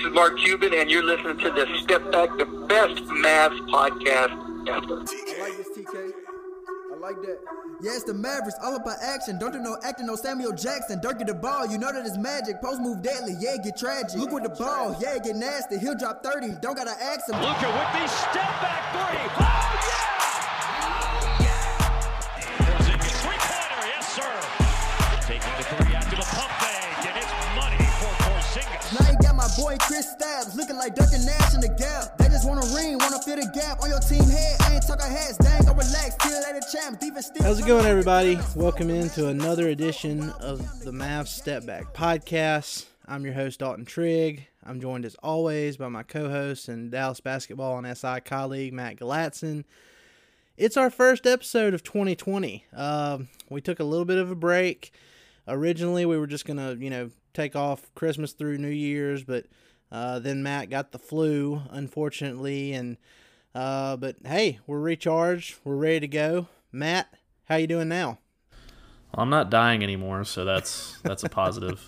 This is Mark Cuban, and you're listening to the Step Back, the best Mavs podcast ever. I like this, TK. I like that. Yeah, it's the Mavericks, all about action. Don't do no acting, no Samuel Jackson. Dirk get the ball, you know that it's magic. Post move deadly, yeah, get tragic. Look with the ball, yeah, get nasty. He'll drop 30, don't gotta ask him. Luka with the step back three. Boy Kristaps looking like Duncan Nash in the gap. They just want a ring, wanna fill the gap on your team head. I ain't talking hats, dang, go relax, till the champs. Defense still. How's it going, everybody? Welcome into another edition of the Mavs Step Back Podcast. I'm your host, Dalton Trigg. I'm joined as always by my co host and Dallas basketball and SI colleague, Matt Galatzan. It's our first episode of 2020. Um, we took a little bit of a break. Originally, we were just going to, you know, take off Christmas through New Year's, but uh, then Matt got the flu, unfortunately, and uh, but hey, we're recharged. We're ready to go. Matt, how you doing now? Well, I'm not dying anymore, so that's that's a positive.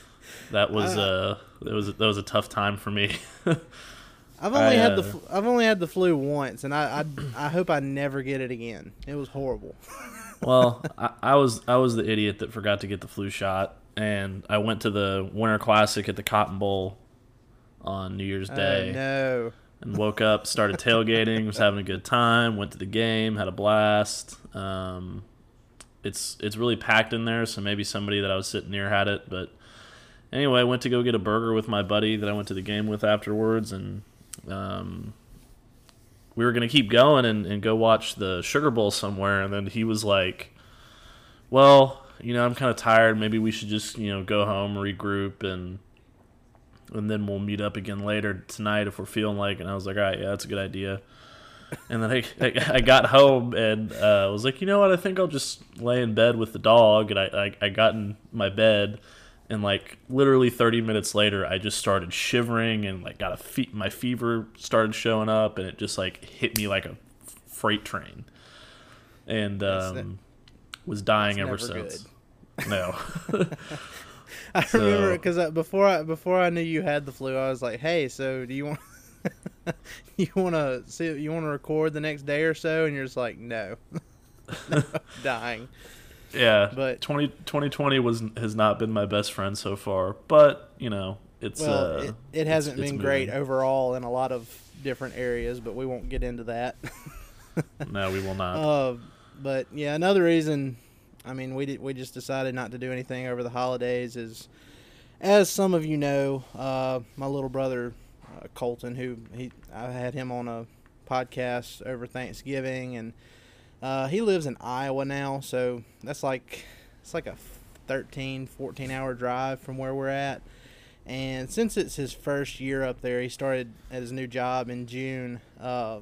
that was uh, it was that was a tough time for me. I've only I, had the uh, fl- I've only had the flu once, and I, I I hope I never get it again. It was horrible. well, I, I was I was the idiot that forgot to get the flu shot, and I went to the Winter Classic at the Cotton Bowl on New Year's Day, Oh, no. and woke up, started tailgating, was having a good time, went to the game, had a blast. Um, it's it's really packed in there, so maybe somebody that I was sitting near had it, but anyway, I went to go get a burger with my buddy that I went to the game with afterwards, and um, we were gonna keep going and, and go watch the Sugar Bowl somewhere, and then he was like, "Well, you know, I'm kind of tired. Maybe we should just you know go home, regroup, and and then we'll meet up again later tonight if we're feeling like." it." And I was like, "All right, yeah, that's a good idea." And then I, I, I got home and uh, was like, you know what? I think I'll just lay in bed with the dog. And I, I, I got in my bed, and like literally 30 minutes later, I just started shivering and like got a fe- my fever started showing up, and it just like hit me like a freight train, and um, was dying ever since. No. I So- remember because before I before I knew you had the flu, I was like, "Hey, so do you want you want to see you want to record the next day or so?" And you're just like, "No, no dying." Yeah, But- 20, 2020 was has not been my best friend so far, but you know it's Well, uh, it, it hasn't it's been great moving. overall in a lot of different areas, but we won't get into that. No, we will not. Uh, but yeah, another reason, I mean, we did, we just decided not to do anything over the holidays is, as some of you know, uh, my little brother uh, Colton, who he I had him on a podcast over Thanksgiving, and uh, he lives in Iowa now, so that's like it's like a 13, 14 hour drive from where we're at. And since it's his first year up there, he started at his new job in June. Uh,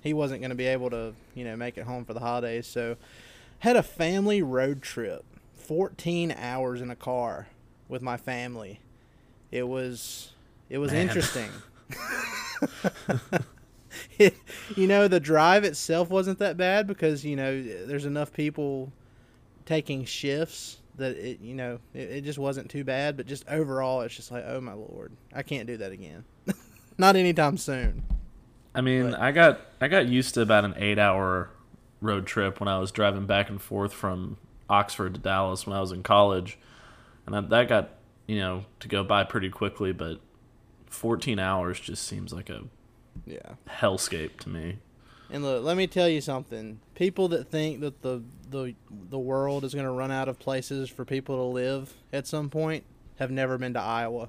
he wasn't going to be able to, you know, make it home for the holidays. So, had a family road trip, 14 hours in a car with my family. It was it was Man. interesting. it, you know, the drive itself wasn't that bad because, you know, there's enough people taking shifts that it, you know, it, it just wasn't too bad, but just overall it's just like, "Oh my lord, I can't do that again." Not anytime soon. I mean, But- I got I got used to about an eight hour road trip when I was driving back and forth from Oxford to Dallas when I was in college, and that, that got you know to go by pretty quickly. But fourteen hours just seems like a Yeah. hellscape to me. And look, let me tell you something. People that think that the the the world is going to run out of places for people to live at some point have never been to Iowa.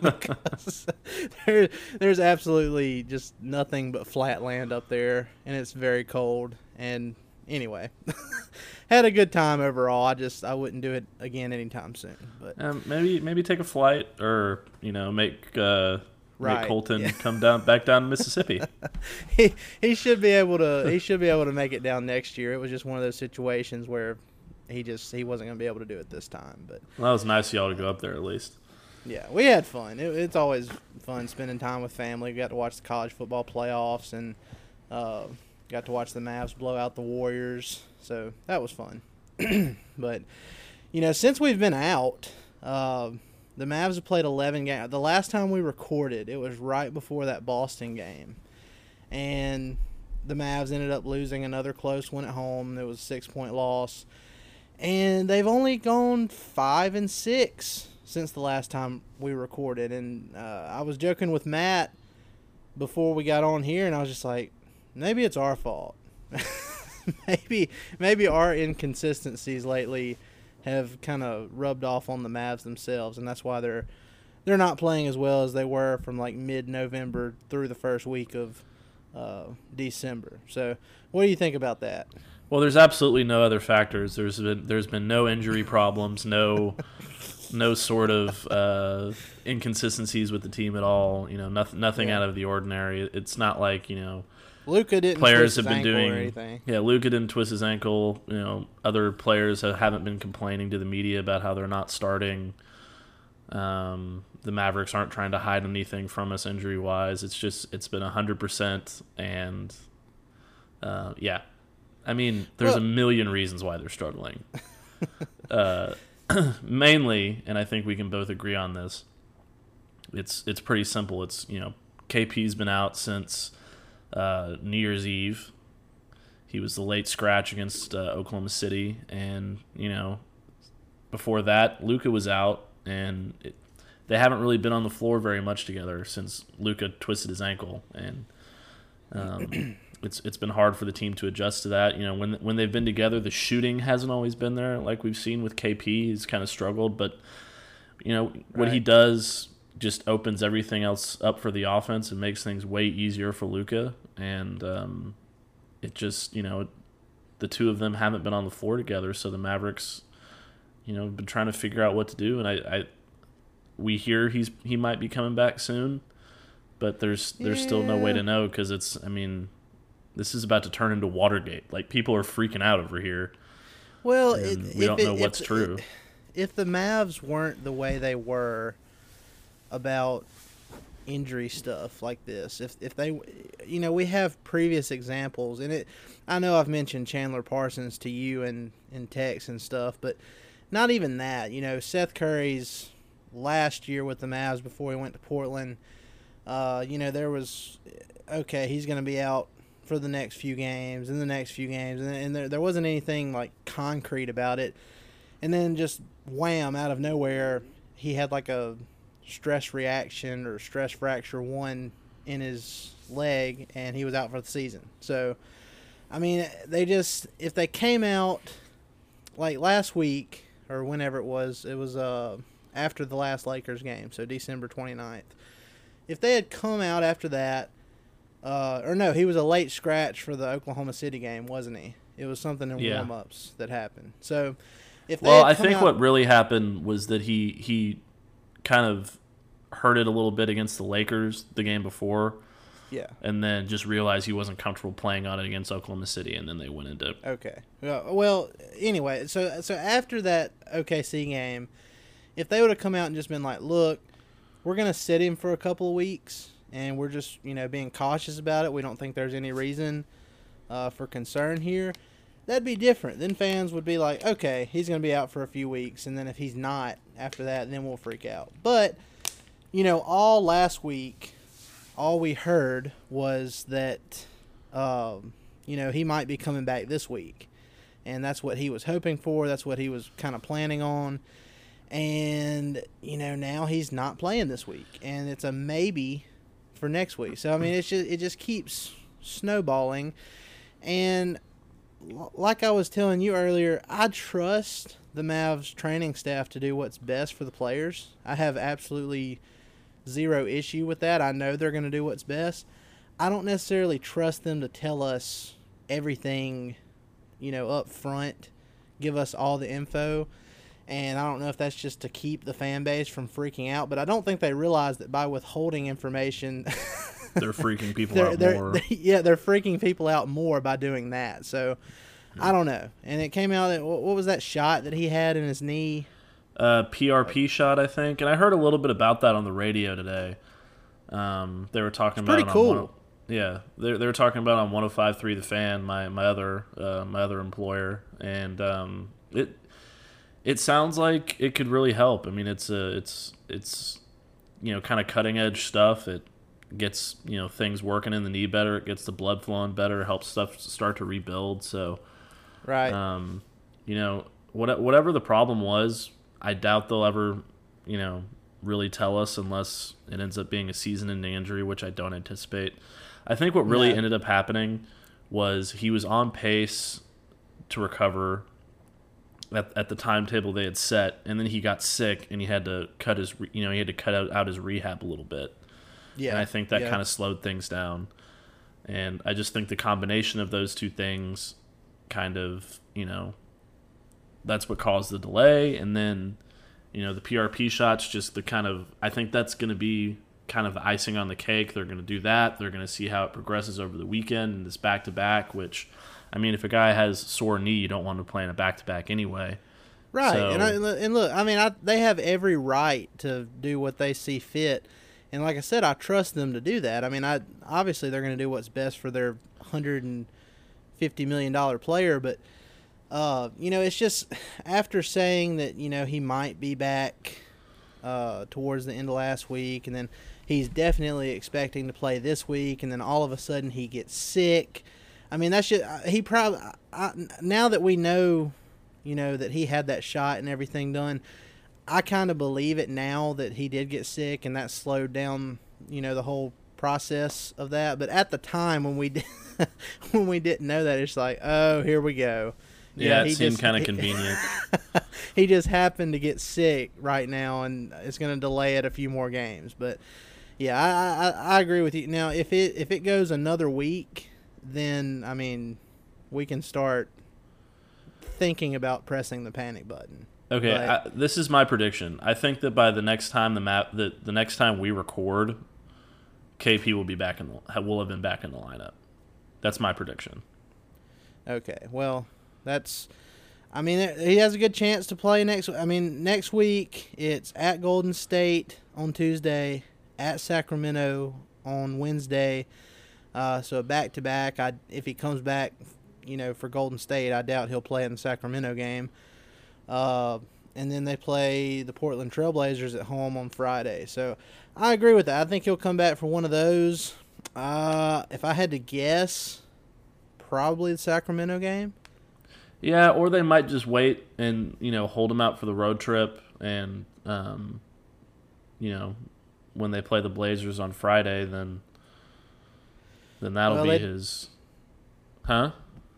because there, there's absolutely just nothing but flat land up there, and it's very cold. And anyway, had a good time overall. I just I wouldn't do it again anytime soon. But Um, maybe maybe take a flight or you know make uh, Right, Colton yeah. come down back down to Mississippi. he he should be able to he should be able to make it down next year. It was just one of those situations where he just he wasn't going to be able to do it this time. But well, that was nice of y'all to go up there at least. yeah, we had fun. It, it's always fun spending time with family. We got to watch the college football playoffs and uh, got to watch the Mavs blow out the Warriors. So that was fun. but you know, since we've been out, uh, the Mavs have played 11 games. The last time we recorded, it was right before that Boston game, and the Mavs ended up losing another close one at home. It was a six point loss, and they've only gone five and six since the last time we recorded. And uh, I was joking with Matt before we got on here, and I was just like, maybe it's our fault. maybe maybe our inconsistencies lately have kind of rubbed off on the Mavs themselves, and that's why they're they're not playing as well as they were from like mid November through the first week of uh, December. So, what do you think about that? Well, there's absolutely no other factors. There's been there's been no injury problems, no no sort of uh, inconsistencies with the team at all. You know, nothing nothing Yeah. out of the ordinary. It's not like you know Luka didn't players twist have his been doing yeah luka didn't twist his ankle. You know other players have, haven't been complaining to the media about how they're not starting. Um, the mavericks aren't trying to hide anything from us injury wise it's just it's been 100% and uh, yeah. I mean there's Well- a million reasons why they're struggling. Uh, mainly and i think we can both agree on this it's it's pretty simple. It's you know kp's been out since uh, New Year's Eve. He was the late scratch against uh, Oklahoma City, and you know, before that, Luka was out, and it, they haven't really been on the floor very much together since Luka twisted his ankle, and um, it's it's been hard for the team to adjust to that. You know, when when they've been together, the shooting hasn't always been there, like we've seen with KP. He's kind of struggled, but you know what he does just opens everything else up for the offense and makes things way easier for Luka. And um, it just you know the two of them haven't been on the floor together, so the Mavericks, you know, have been trying to figure out what to do. And I, I we hear he's he might be coming back soon, but there's there's still no way to know because it's I mean this is about to turn into Watergate. Like people are freaking out over here. Well, it, we don't it- know if- what's true. If the Mavs weren't the way they were about injury stuff like this, if if they, you know, we have previous examples, and it, I know I've mentioned Chandler Parsons to you and in text and stuff, but not even that. You know, Seth Curry's last year with the Mavs before he went to Portland. Uh, you know, there was okay, he's going to be out for the next few games and the next few games, and, and there, there wasn't anything like concrete about it. And then just wham, out of nowhere, he had like a stress reaction or stress fracture one in his leg, and he was out for the season. So, I mean, they just if they came out like last week or whenever it was, it was uh after the last Lakers game, so December 29th. If they had come out after that, uh, or no, he was a late scratch for the Oklahoma City game, wasn't he? It was something in Yeah. warm ups that happened. So, if they Well, I think out- what really happened was that he he kind of hurt it a little bit against the Lakers the game before, yeah and then just realized he wasn't comfortable playing on it against Oklahoma City, and then they went into Okay. Well, well, anyway, so so after that OKC game, if they would have come out and just been like, "Look, we're gonna sit him for a couple of weeks, and we're just you know being cautious about it. We don't think there's any reason uh, for concern here." That'd be different. Then fans would be like, "Okay, he's gonna be out for a few weeks, and then if he's not after that, then we'll freak out." But you know, all last week, all we heard was that, um, you know, he might be coming back this week, and that's what he was hoping for. That's what he was kind of planning on, and you know, now he's not playing this week, and it's a maybe for next week. So I mean, it's just it just keeps snowballing, and like I was telling you earlier, I trust the Mavs training staff to do what's best for the players. I have absolutely zero issue with that. I know they're going to do what's best. I don't necessarily trust them to tell us everything, you know, up front, give us all the info. And I don't know if that's just to keep the fan base from freaking out, but I don't think they realize that by withholding information, They're freaking people they're, out they're, more. they- yeah, they're freaking people out more by doing that. So I don't know. And it came out that what was that shot that he had in his knee? uh, PRP shot, I think, and I heard a little bit about that on the radio today. Um, they were talking about pretty cool. one- yeah, they they were talking about it on 105.3 The Fan, my my other uh, my other employer, and um, it it sounds like it could really help. I mean, it's a it's it's you know kind of cutting edge stuff. It gets you know things working in the knee better. It gets the blood flowing better. Helps stuff start to rebuild. So Right. um, you know, what, whatever the problem was, I doubt they'll ever, you know, really tell us unless it ends up being a season-ending injury, which I don't anticipate. I think what really No. ended up happening was he was on pace to recover at, at the timetable they had set, and then he got sick and he had to cut his, you know, he had to cut out, out his rehab a little bit. Yeah. And I think that yeah. kind of slowed things down. And I just think the combination of those two things kind of, you know, that's what caused the delay. And then, you know, the PRP shots, just the kind of, I think that's going to be kind of the icing on the cake. They're going to do that. They're going to see how it progresses over the weekend and this back to back, which, I mean, if a guy has sore knee, you don't want to play in a back to back anyway. Right, So- and I, and look, I mean, I, they have every right to do what they see fit, and like I said, I trust them to do that. I mean, I obviously they're going to do what's best for their hundred and fifty million dollar player, but uh, you know, it's just after saying that you know he might be back uh, towards the end of last week, and then he's definitely expecting to play this week, and then all of a sudden he gets sick. I mean, that's just he probably I, now that we know you know, that he had that shot and everything done. I kind of believe it now that he did get sick and that slowed down, you know, the whole process of that. But at the time when we did, when we didn't know that, it's like, oh, here we go. You Yeah, know, it he seemed kind of convenient. he just happened to get sick right now, and it's going to delay it a few more games. But yeah, I, I I agree with you. Now, if it if it goes another week, then I mean, we can start thinking about pressing the panic button. Okay, I, this is my prediction. I think that by the next time the map, the, the next time we record, KP will be back in the will have been back in the lineup. That's my prediction. Okay, well, that's. I mean, he has a good chance to play next. I mean, next week it's at Golden State on Tuesday, at Sacramento on Wednesday. Uh, so back to back. I if he comes back, you know, for Golden State, I doubt he'll play in the Sacramento game. Uh, and then they play the Portland Trailblazers at home on Friday. So I agree with that. I think he'll come back for one of those. Uh, if I had to guess, probably the Sacramento game. Yeah, or they might just wait and you know hold him out for the road trip, and um, you know when they play the Blazers on Friday, then then that'll Well, be they- his. Huh?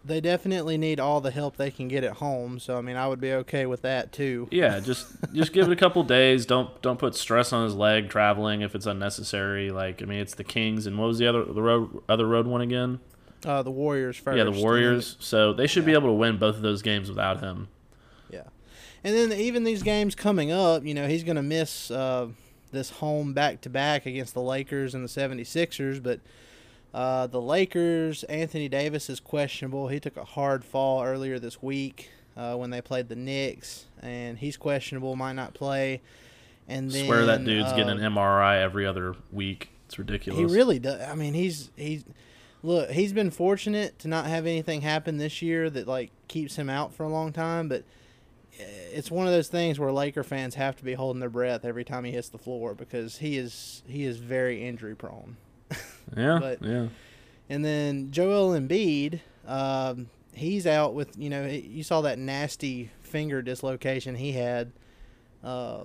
They definitely need all the help they can get at home. So I mean, I would be okay with that too. Yeah, just just give it a couple days. Don't don't put stress on his leg traveling if it's unnecessary. Like I mean, it's the Kings, and what was the other the road other road one again? Uh, the Warriors first. Yeah, the Warriors. So they should be able to win both of those games without him. Yeah, and then even these games coming up, you know, he's going to miss uh, this home back to back against the Lakers and the 76ers, but. Uh, the Lakers, Anthony Davis is questionable. He took a hard fall earlier this week uh, when they played the Knicks, and he's questionable, might not play. And then Swear that dude's uh, getting an MRI every other week. It's ridiculous. He really does. I mean, he's he's look. He's been fortunate to not have anything happen this year that like keeps him out for a long time. But eh, it's one of those things where Laker fans have to be holding their breath every time he hits the floor because he is he is very injury prone. Yeah, but- yeah. And then Joel Embiid, um, he's out with you know you saw that nasty finger dislocation he had. Uh,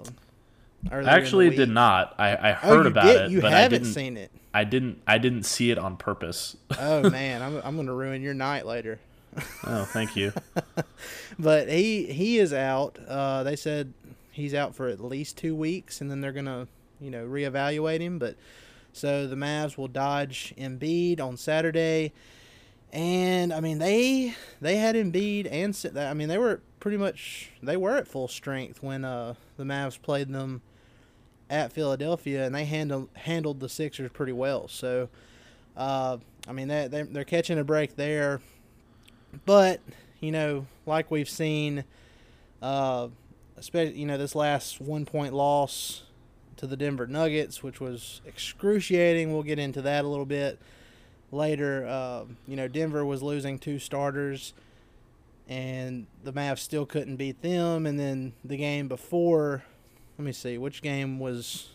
earlier in the Actually, did not. I, I Oh, heard you about did? it, You but I haven't didn't. seen it. I didn't. I didn't see it on purpose. Oh man, I'm I'm gonna ruin your night later. oh, thank you. But he he is out. Uh, they said he's out for at least two weeks, and then they're gonna you know reevaluate him. But so the Mavs will dodge Embiid on Saturday, And I mean they they had Embiid and I mean they were pretty much they were at full strength when uh the Mavs played them at Philadelphia and they handled handled the Sixers pretty well. So uh I mean they they they're catching a break there. But, you know, like we've seen uh especially you know this last one point loss to the Denver Nuggets, which was excruciating. We'll get into that a little bit later. Uh, you know, Denver was losing two starters, and the Mavs still couldn't beat them. And then the game before, let me see, which game was.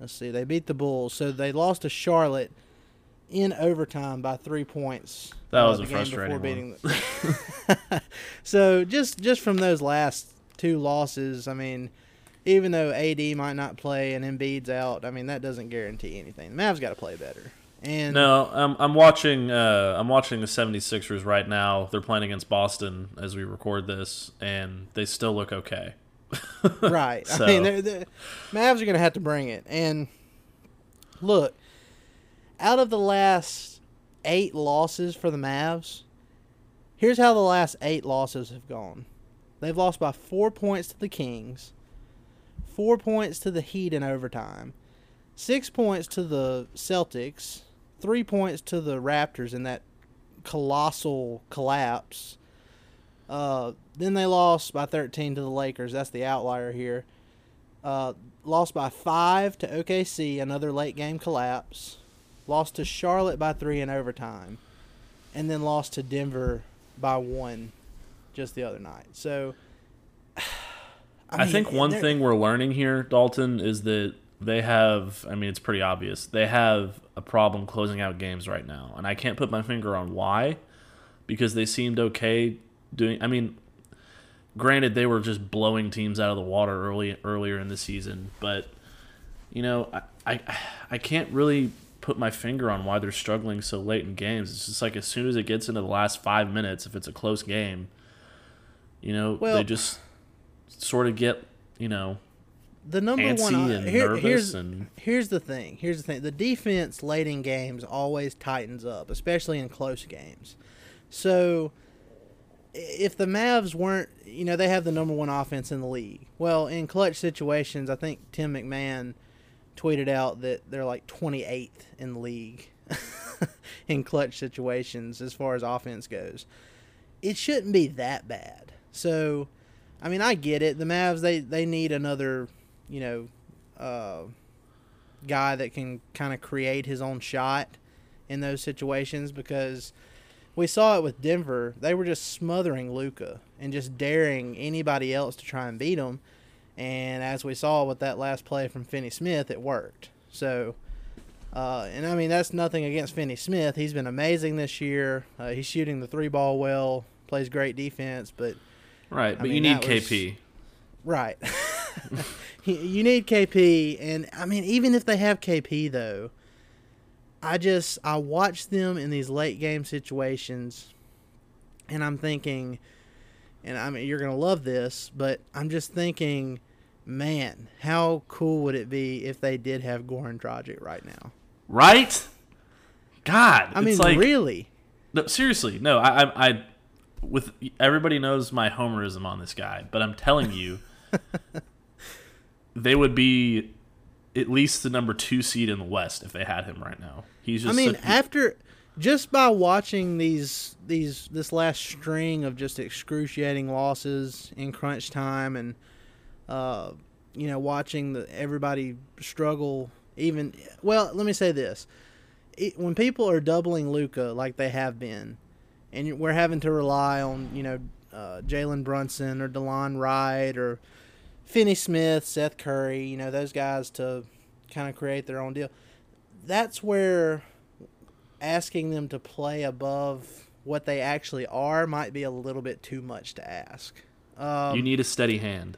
Let's see, they beat the Bulls, so they lost to Charlotte in overtime by three points. That uh, was a frustrating beating the- so just just from those last two losses, I mean, even though AD might not play and Embiid's out, I mean that doesn't guarantee anything. The Mavs got to play better. And No, I'm I'm watching uh, I'm watching the 76ers right now. They're playing against Boston as we record this, and they still look okay. right, So- I mean, they're, the Mavs are going to have to bring it. And look, out of the last eight losses for the Mavs, here's how the last eight losses have gone. They've lost by four points to the Kings, four points to the Heat in overtime, six points to the Celtics, three points to the Raptors in that colossal collapse. Uh, then they lost by 13 to the Lakers. That's the outlier here. Uh, lost by five to OKC, another late game collapse. Lost to Charlotte by three in overtime, and then lost to Denver by one just the other night. So, I, mean, think one thing we're learning here, Dalton, is that they have. I mean, it's pretty obvious. They have a problem closing out games right now, and I can't put my finger on why, because they seemed okay doing. I mean, granted, they were just blowing teams out of the water early earlier in the season, but you know, I I, I can't really put my finger on why they're struggling so late in games. It's just like as soon as it gets into the last five minutes, if it's a close game, you know, Well- they just sort of get you know the number one and here- nervous here's and- here's the thing here's the thing. The defense late in games always tightens up especially in close games. So if the Mavs weren't you know they have the number one offense in the league. Well in clutch situations I think Tim McMahon tweeted out that they're like 28th in the league in clutch situations as far as offense goes. It shouldn't be that bad. So, I mean, I get it. The Mavs they they need another, you know, uh, guy that can kind of create his own shot in those situations because we saw it with Denver. They were just smothering Luka and just daring anybody else to try and beat him. And as we saw with that last play from Finney Smith, it worked. So, uh, and I mean, that's nothing against Finney Smith. He's been amazing this year. Uh, he's shooting the three ball well, plays great defense, but right. I But you need that was- KP. right. You- you need KP, and I mean, even if they have KP though, I just I watch them in these late game situations, and I'm thinking, and I mean, you're gonna love this, but I'm just thinking, man, how cool would it be if they did have Goran Dragic right now? Right? God, I mean, like really. no, seriously. No, I, I, I, with everybody knows my homerism on this guy, but I'm telling you, they would be at least the number two seed in the West if they had him right now. He's just. I mean, such- after just by watching these these this last string of just excruciating losses in crunch time, and uh, you know, watching the everybody struggle. Even well, let me say this: it, when people are doubling Luka like they have been, and we're having to rely on you know uh, Jalen Brunson or Delon Wright or Finney Smith, Seth Curry, you know those guys to kind of create their own deal. That's where asking them to play above what they actually are might be a little bit too much to ask. Um, you need a steady hand.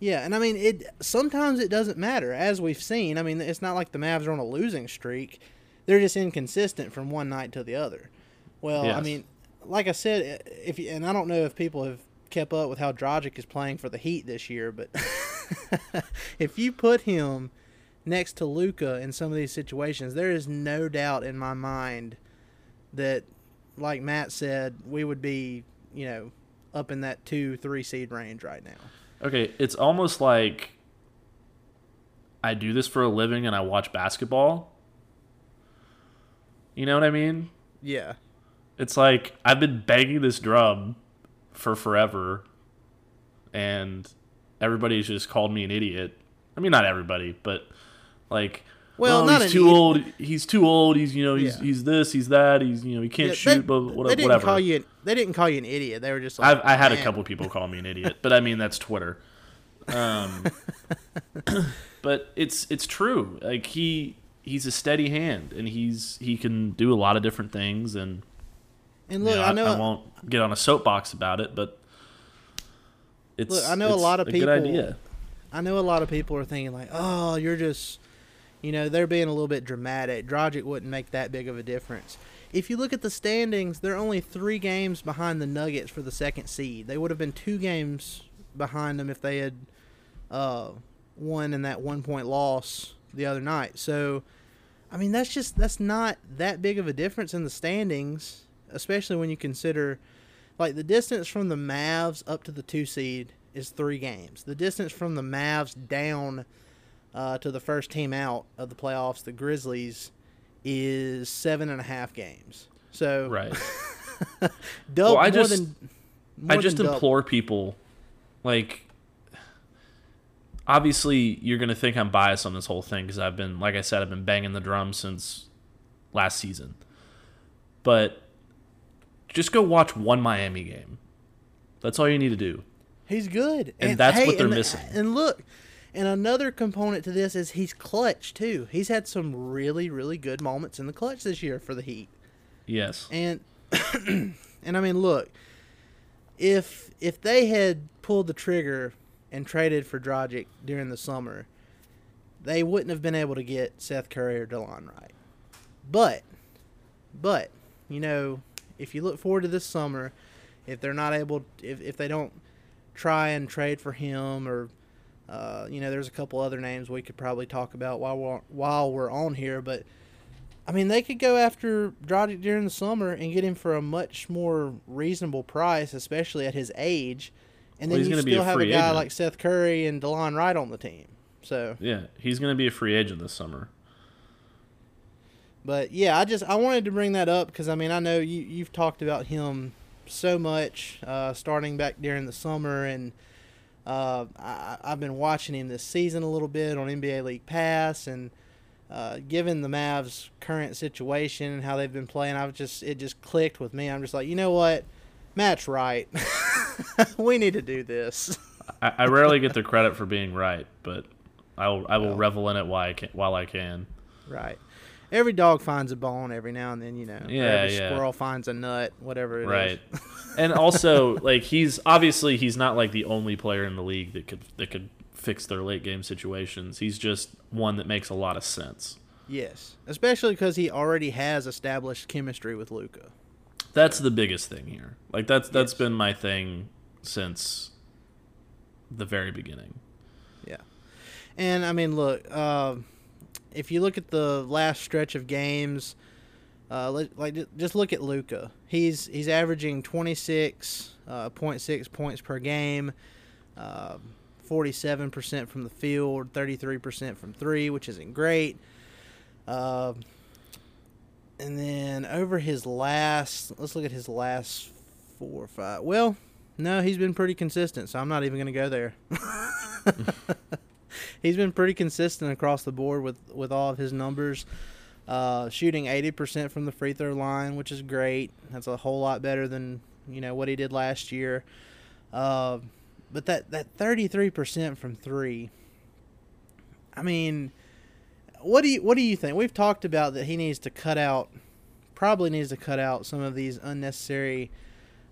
yeah, and I mean it. Sometimes it doesn't matter, as we've seen. I mean, it's not like the Mavs are on a losing streak; they're just inconsistent from one night to the other. Well, I mean, like I said, if you, and I don't know if people have kept up with how Dragic is playing for the Heat this year, but if you put him next to Luka in some of these situations, there is no doubt in my mind that, like Matt said, we would be, you know, up in that two, three seed range right now. Okay, it's almost like I do this for a living and I watch basketball. You know what I mean? Yeah. It's like I've been banging this drum for forever and everybody's just called me an idiot. I mean not everybody, but like Well, oh, he's too idiot. old. He's too old. He's you know he's Yeah. he's this. He's that. He's you know he can't Yeah, shoot. they, but they whatever. didn't whatever. call you. They didn't call you an idiot. They were just like. I've I had a couple people call me an idiot, but I mean that's Twitter. Um, but it's it's true. Like he he's a steady hand, and he's he can do a lot of different things. And And you look, know, I know. I, won't get on a soapbox about it, but it's Look, I know a lot of a people- Good idea. I know a lot of people are thinking like, "Oh, you're just, you know, they're being a little bit dramatic. Dragic wouldn't make that big of a difference." If you look at the standings, they're only three games behind the Nuggets for the second seed. They would have been two games behind them if they had uh, won in that one point loss the other night. So, I mean, that's just that's not that big of a difference in the standings, especially when you consider like the distance from the Mavs up to the two seed is three games. The distance from the Mavs down uh, to the first team out of the playoffs, the Grizzlies, is seven and a half games. So Right. double Well, I more just- than I just implore people, like, obviously you're gonna think I'm biased on this whole thing because I've been, like I said, I've been banging the drum since last season. But just go watch one Miami game. That's all you need to do. He's good, And that's what they're and- missing. And look, and another component to this is he's clutch too. He's had some really, really good moments in the clutch this year for the Heat. Yes. And and I mean, look, if if they had pulled the trigger and traded for Dragic during the summer, they wouldn't have been able to get Seth Curry or Delon Wright. But but you know, if you look forward to this summer, if they're not able, if if they don't try and trade for him or uh, you know, there's a couple other names we could probably talk about while we're while we're on here, but I mean, they could go after Dragic during the summer and get him for a much more reasonable price, especially at his age. And Well, then he's you still a have a guy agent. like Seth Curry and Delon Wright on the team. So, Yeah, he's gonna be a free agent this summer. But yeah, I just I wanted to bring that up because I mean I know you you've talked about him so much uh, starting back during the summer, and uh, I, I've been watching him this season a little bit on NBA League Pass, and uh, given the Mavs' current situation and how they've been playing, I've just it just clicked with me. I'm just like, you know what, Matt's right. we need to do this. I, I rarely get the credit for being right, but I will I will revel in it while I can. While I can. Right. Every dog finds a bone every now and then, you know. Yeah, every yeah. squirrel finds a nut, whatever it is. right and also like he's obviously he's not like the only player in the league that could that could fix their late game situations he's just one that makes a lot of sense Yes, especially because he already has established chemistry with Luka. that's the biggest thing here like that's that's Yes. been my thing since the very beginning Yeah, and I mean, look, uh, if you look at the last stretch of games, uh, like just look at Luka. He's he's averaging twenty six point six points per game, forty seven percent from the field, thirty three percent from three, which isn't great. Uh, and then over his last, let's look at his last four or five. Well, no, he's been pretty consistent, so I'm not even going to go there. he's been pretty consistent across the board with with all of his numbers. Uh, shooting 80% from the free throw line, which is great. That's a whole lot better than you know what he did last year. Uh, but that that 33% from three. I mean, what do you what do you think? We've talked about that he needs to cut out, probably needs to cut out some of these unnecessary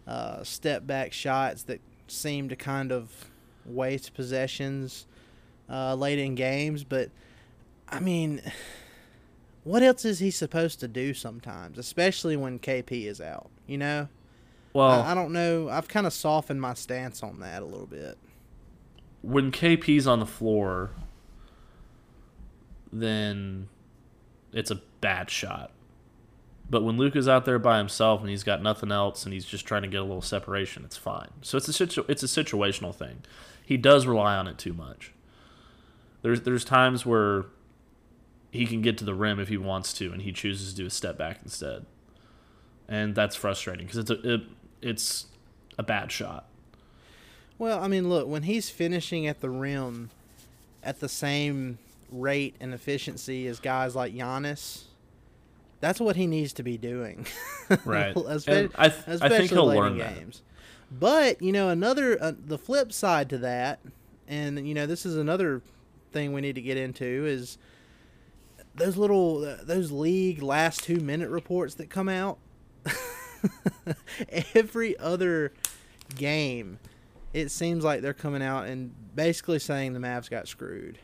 uh, step back shots that seem to kind of waste possessions uh, late in games. But I mean, what else is he supposed to do sometimes, especially when KP is out? You know, well I, I don't know. I've kind of softened my stance on that a little bit. when KP's on the floor, then it's a bad shot. But when Luka's out there by himself and he's got nothing else and he's just trying to get a little separation, it's fine. So it's a situ- it's a situational thing. He does rely on it too much. There's there's times where he can get to the rim if he wants to, and he chooses to do a step back instead, and that's frustrating because it's a it, it's a bad shot. Well, I mean, look, when he's finishing at the rim at the same rate and efficiency as guys like Giannis, that's what he needs to be doing. Right. Espe- And I th- I think especially he'll late in learn that. games. But you know, another uh, the flip side to that, and you know, this is another thing we need to get into is those little those league last two minute reports that come out. Every other game, it seems like they're coming out and basically saying the Mavs got screwed.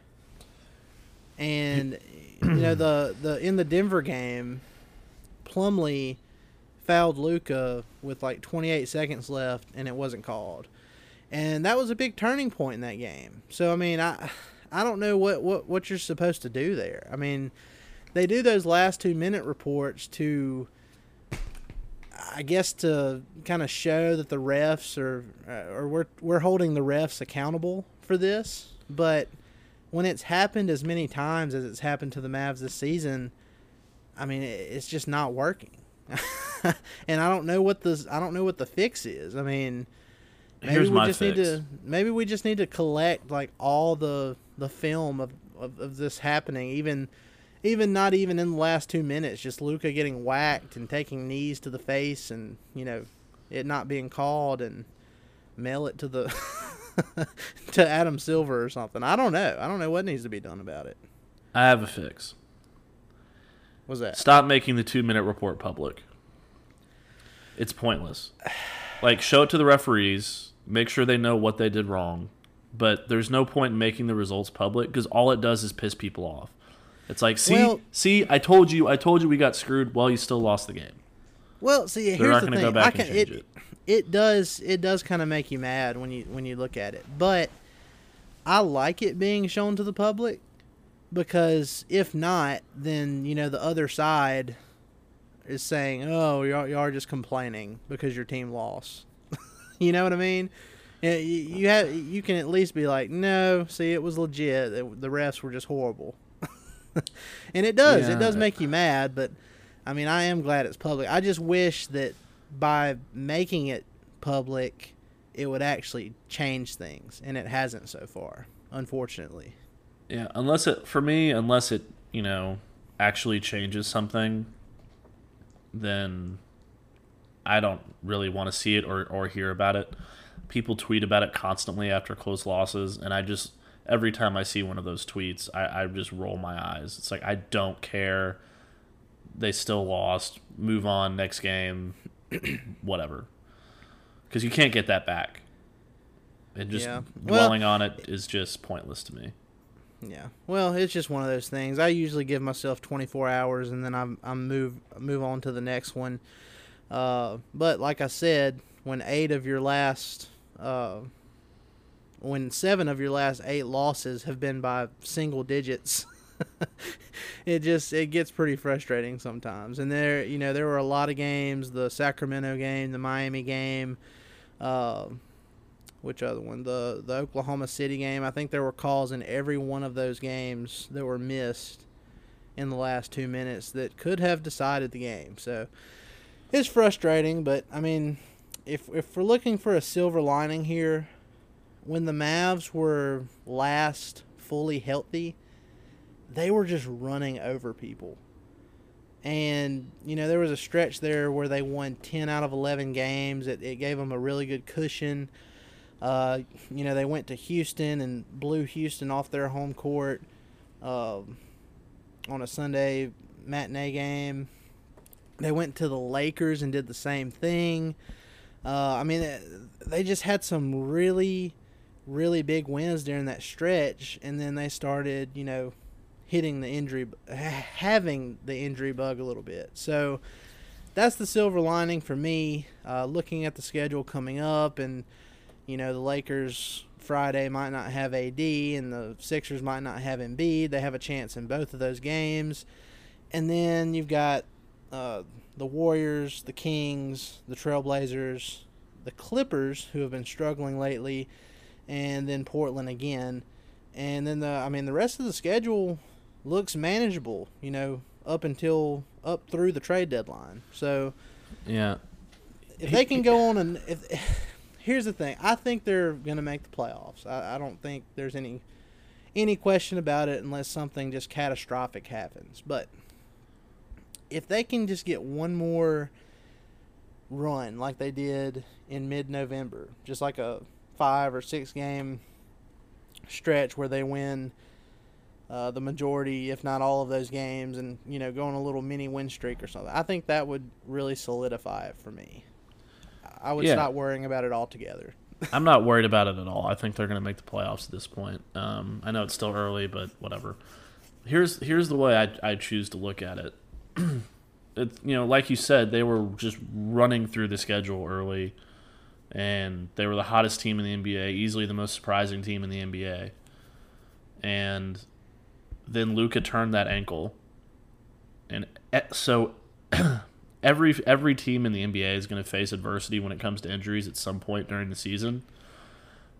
And you know the the in the Denver game, Plumlee fouled Luka with like 28 seconds left, and it wasn't called. And that was a big turning point in that game. So I mean, I I don't know what what what you're supposed to do there. I mean, they do those last two minute reports to I guess to kind of show that the refs are, uh, or we're we're holding the refs accountable for this. But when it's happened as many times as it's happened to the Mavs this season, I mean, it's just not working. and I don't know what the I don't know what the fix is. I mean, maybe Here's we just fix. need to maybe we just need to collect like all the the film of, of, of this happening, even even not even in the last two minutes, just Luka getting whacked and taking knees to the face, and you know it not being called, and mail it to the to Adam Silver or something. I don't know. I don't know what needs to be done about it. I have a fix. What's that? Stop making the two minute report public. It's pointless. Like, show it to the referees, make sure they know what they did wrong, but there's no point in making the results public because all it does is piss people off. It's like, see, Well- see, I told you, I told you we got screwed. Well, you still lost the game. Well, see, They're here's not the thing. go back I and can, change it, it. it does it does kind of make you mad when you when you look at it, but I like it being shown to the public because if not, then you know the other side is saying, "Oh, y'all, y'all are just complaining because your team lost." You know what I mean? You, you have you can at least be like, "No, see, it was legit. It- The refs were just horrible." and it does. It does make you mad, but I mean, I am glad it's public. I just wish that by making it public, it would actually change things, and it hasn't so far, unfortunately. Yeah, unless it for me, unless it you know actually changes something, then I don't really want to see it or or hear about it. People tweet about it constantly after close losses, and I just every time I see one of those tweets, I, I just roll my eyes. It's like I don't care. They still lost. Move on. Next game. Whatever. Because you can't get that back. And just Yeah. Well- dwelling on it is just pointless to me. Yeah. Well, it's just one of those things. I usually give myself 24 hours, and then I'm I move move on to the next one. Uh, but like I said, when eight of your last, uh, when seven of your last eight losses have been by single digits, it just it gets pretty frustrating sometimes. And there, you know, there were a lot of games: the Sacramento game, the Miami game. Uh, which other one? The the Oklahoma City game. I think there were calls in every one of those games that were missed in the last two minutes that could have decided the game. So it's frustrating, but I mean, if if we're looking for a silver lining here, when the Mavs were last fully healthy, they were just running over people. And, you know, there was a stretch there where they won 10 out of 11 games. It, it gave them a really good cushion. Uh, you know, they went to Houston and blew Houston off their home court um, on a Sunday matinee game. They went to the Lakers and did the same thing. Uh, I mean, they just had some really, really big wins during that stretch, and then they started, you know, hitting the injury, having the injury bug a little bit. So that's the silver lining for me. Uh, looking at the schedule coming up, and you know, the Lakers Friday might not have AD, and the Sixers might not have Embiid. They have a chance in both of those games, and then you've got uh, the Warriors, the Kings, the Trailblazers, the Clippers, who have been struggling lately, and then Portland again. And then the I mean the rest of the schedule looks manageable, you know, up until up through the trade deadline. So Yeah. if they can go on and if here's the thing, I think they're going to make the playoffs. I, I don't think there's any any question about it unless something just catastrophic happens. But if they can just get one more run like they did in mid-November, just like a 5 or 6 game stretch where they win uh, the majority, if not all of those games, and you know, go on a little mini win streak or something. I think that would really solidify it for me. I would Yeah. stop worrying about it altogether. I'm not worried about it at all. I think they're going to make the playoffs at this point. Um, I know it's still early, but whatever. Here's here's the way I I choose to look at it. You know, like you said, they were just running through the schedule early, and they were the hottest team in the NBA, easily the most surprising team in the NBA. And then Luka turned that ankle, and so every every team in the NBA is going to face adversity when it comes to injuries at some point during the season.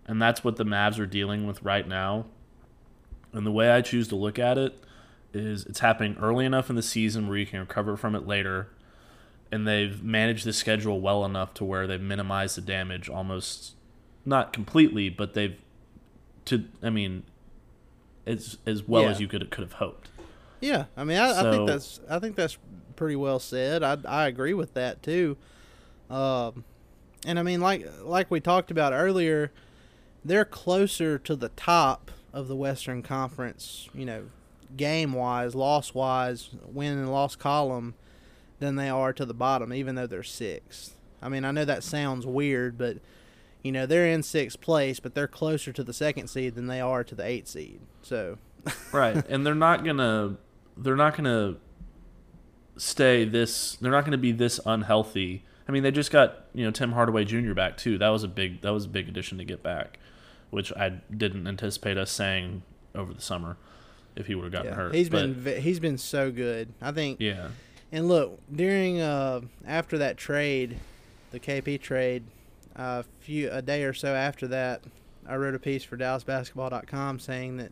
And that's what the Mavs are dealing with right now. And the way I choose to look at it is it's happening early enough in the season where you can recover from it later. And they've managed the schedule well enough to where they've minimized the damage almost not completely, but they've to I mean as as well Yeah. as you could could have hoped. Yeah, I mean, I, I think that's I think that's pretty well said. I I agree with that too. Um, and I mean, like like we talked about earlier, they're closer to the top of the Western Conference. You know, game wise, loss wise, win and loss column, than they are to the bottom, even though they're sixth. I mean, I know that sounds weird, but you know they're in sixth place, but they're closer to the second seed than they are to the eighth seed. So. right and they're not gonna they're not gonna stay this they're not gonna be this unhealthy i mean they just got you know tim hardaway jr back too that was a big that was a big addition to get back which i didn't anticipate us saying over the summer if he would have gotten Yeah, hurt he's But, been he's been so good. I think. yeah And look, during uh after that trade, the KP trade, a few a day or so after that, I wrote a piece for DallasBasketball.com saying that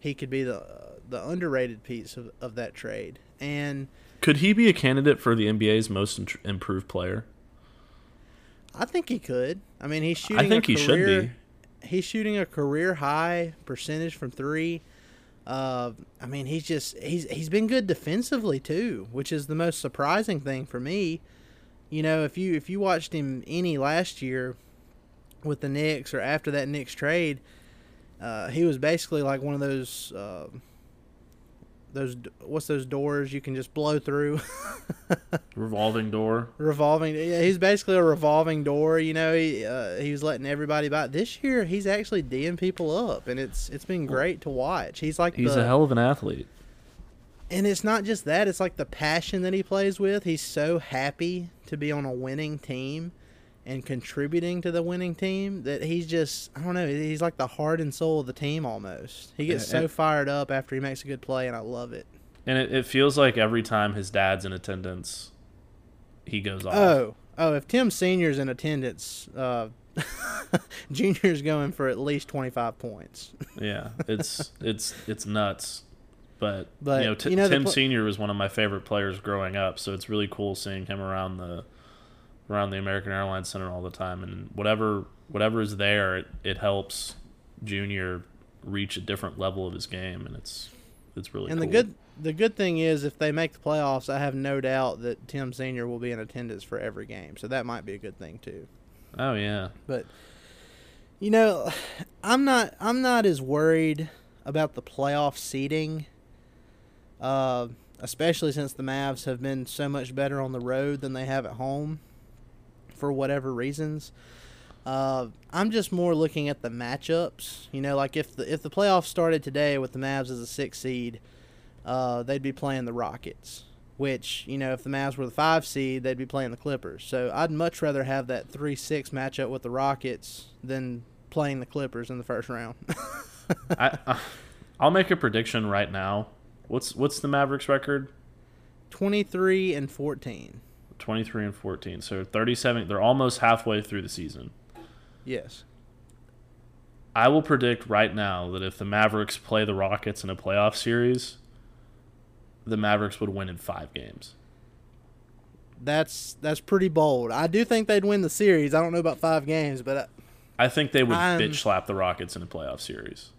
he could be the the underrated piece of, of that trade. And could he be a candidate for the nba's most improved player I think he could. I mean, he's shooting. I think a he should be. He's shooting a career high percentage from three. Uh, I mean, he's just he's he's been good defensively too, which is the most surprising thing for me. You know, if you if you watched him any last year with the Knicks or after that Knicks trade, uh, he was basically like one of those uh, those what's those doors you can just blow through. revolving door revolving. Yeah, he's basically a revolving door. You know, he uh, he was letting everybody by. This year, he's actually D'ing people up, and it's it's been great to watch. He's like he's the, a hell of an athlete and it's not just that; it's like the passion that he plays with. He's so happy to be on a winning team and contributing to the winning team that he's just I don't know. He's like the heart and soul of the team almost. He gets Yeah, so fired up after he makes a good play, and I love it. and it, it feels like every time his dad's in attendance he goes off Oh, oh! If Tim Senior's in attendance, uh, Junior's going for at least twenty five points. Yeah, it's it's it's nuts. But, But, you know, t- you know, Tim pl- Senior was one of my favorite players growing up, so it's really cool seeing him around the around the American Airlines Center all the time. And whatever whatever is there, it, it helps Junior reach a different level of his game, and it's it's really and cool. the good the good thing is, if they make the playoffs, I have no doubt that Tim Senior will be in attendance for every game. So that might be a good thing too. Oh yeah, But you know, I'm not I'm not as worried about the playoff seeding. Uh, especially since the Mavs have been so much better on the road than they have at home, for whatever reasons. Uh, I'm just more looking at the matchups. You know, like if the if the playoffs started today with the Mavs as a six seed, uh, they'd be playing the Rockets. Which you know, if the Mavs were the five seed, they'd be playing the Clippers. So I'd much rather have that three six matchup with the Rockets than playing the Clippers in the first round. I, uh, I'll make a prediction right now. What's what's the Mavericks record? 23 and 14. 23 and 14. So 37. They're almost halfway through the season. Yes. I will predict right now that if the Mavericks play the Rockets in a playoff series, the Mavericks would win in five games. That's that's pretty bold. I do think they'd win the series. I don't know about 5 games, but uh, I think they would I'm- bitch slap the Rockets in a playoff series.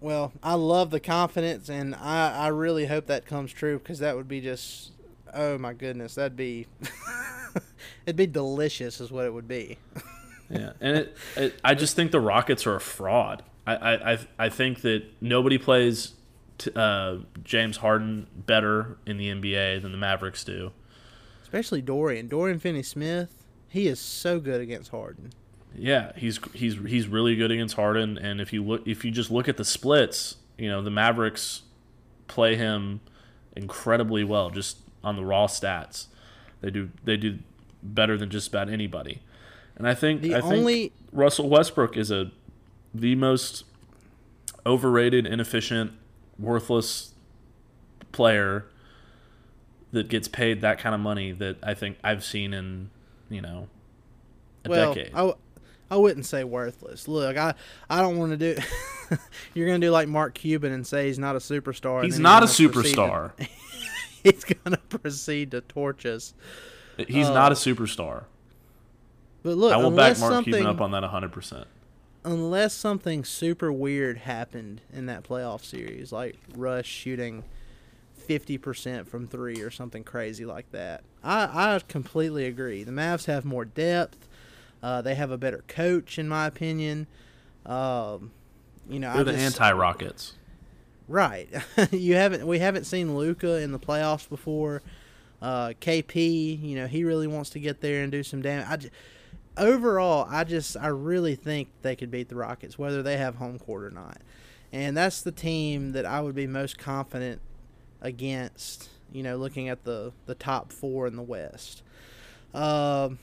well, I love the confidence and I I really hope that comes true cuz that would be just oh my goodness, that'd be it'd be delicious is what it would be. Yeah, and it, it, I just think the Rockets are a fraud. I, I, I- think that nobody plays t- uh, James Harden better in the NBA than the Mavericks do. Especially Dorian. Dorian Finney-Smith, he is so good against Harden. Yeah, he's he's he's really good against Harden, and if you look, if you just look at the splits, you know the Mavericks play him incredibly well, just on the raw stats. They do they do better than just about anybody, and I think The I think only- Russell Westbrook is a the most overrated, inefficient, worthless player that gets paid that kind of money that I think I've seen in you know a well, decade. I, w- I wouldn't say worthless. Look, I I don't want to do. you're gonna do like Mark Cuban and say he's not a superstar. He's not a gonna proceed to- superstar. he's gonna proceed to torch us. He's Uh, not a superstar. But look, I will back Mark Cuban up on that 100%. unless something super weird happened in that playoff series, like Rush shooting fifty percent from three or something crazy like that. I I completely agree. The Mavs have more depth. Uh, they have a better coach, in my opinion. Um, you know, They're I the just- anti Rockets. Right. you haven't we haven't seen Luka in the playoffs before. Uh, KP, you know, he really wants to get there and do some damage. Overall, I just I really think they could beat the Rockets whether they have home court or not. And that's the team that I would be most confident against, you know, looking at the the top 4 in the West. Um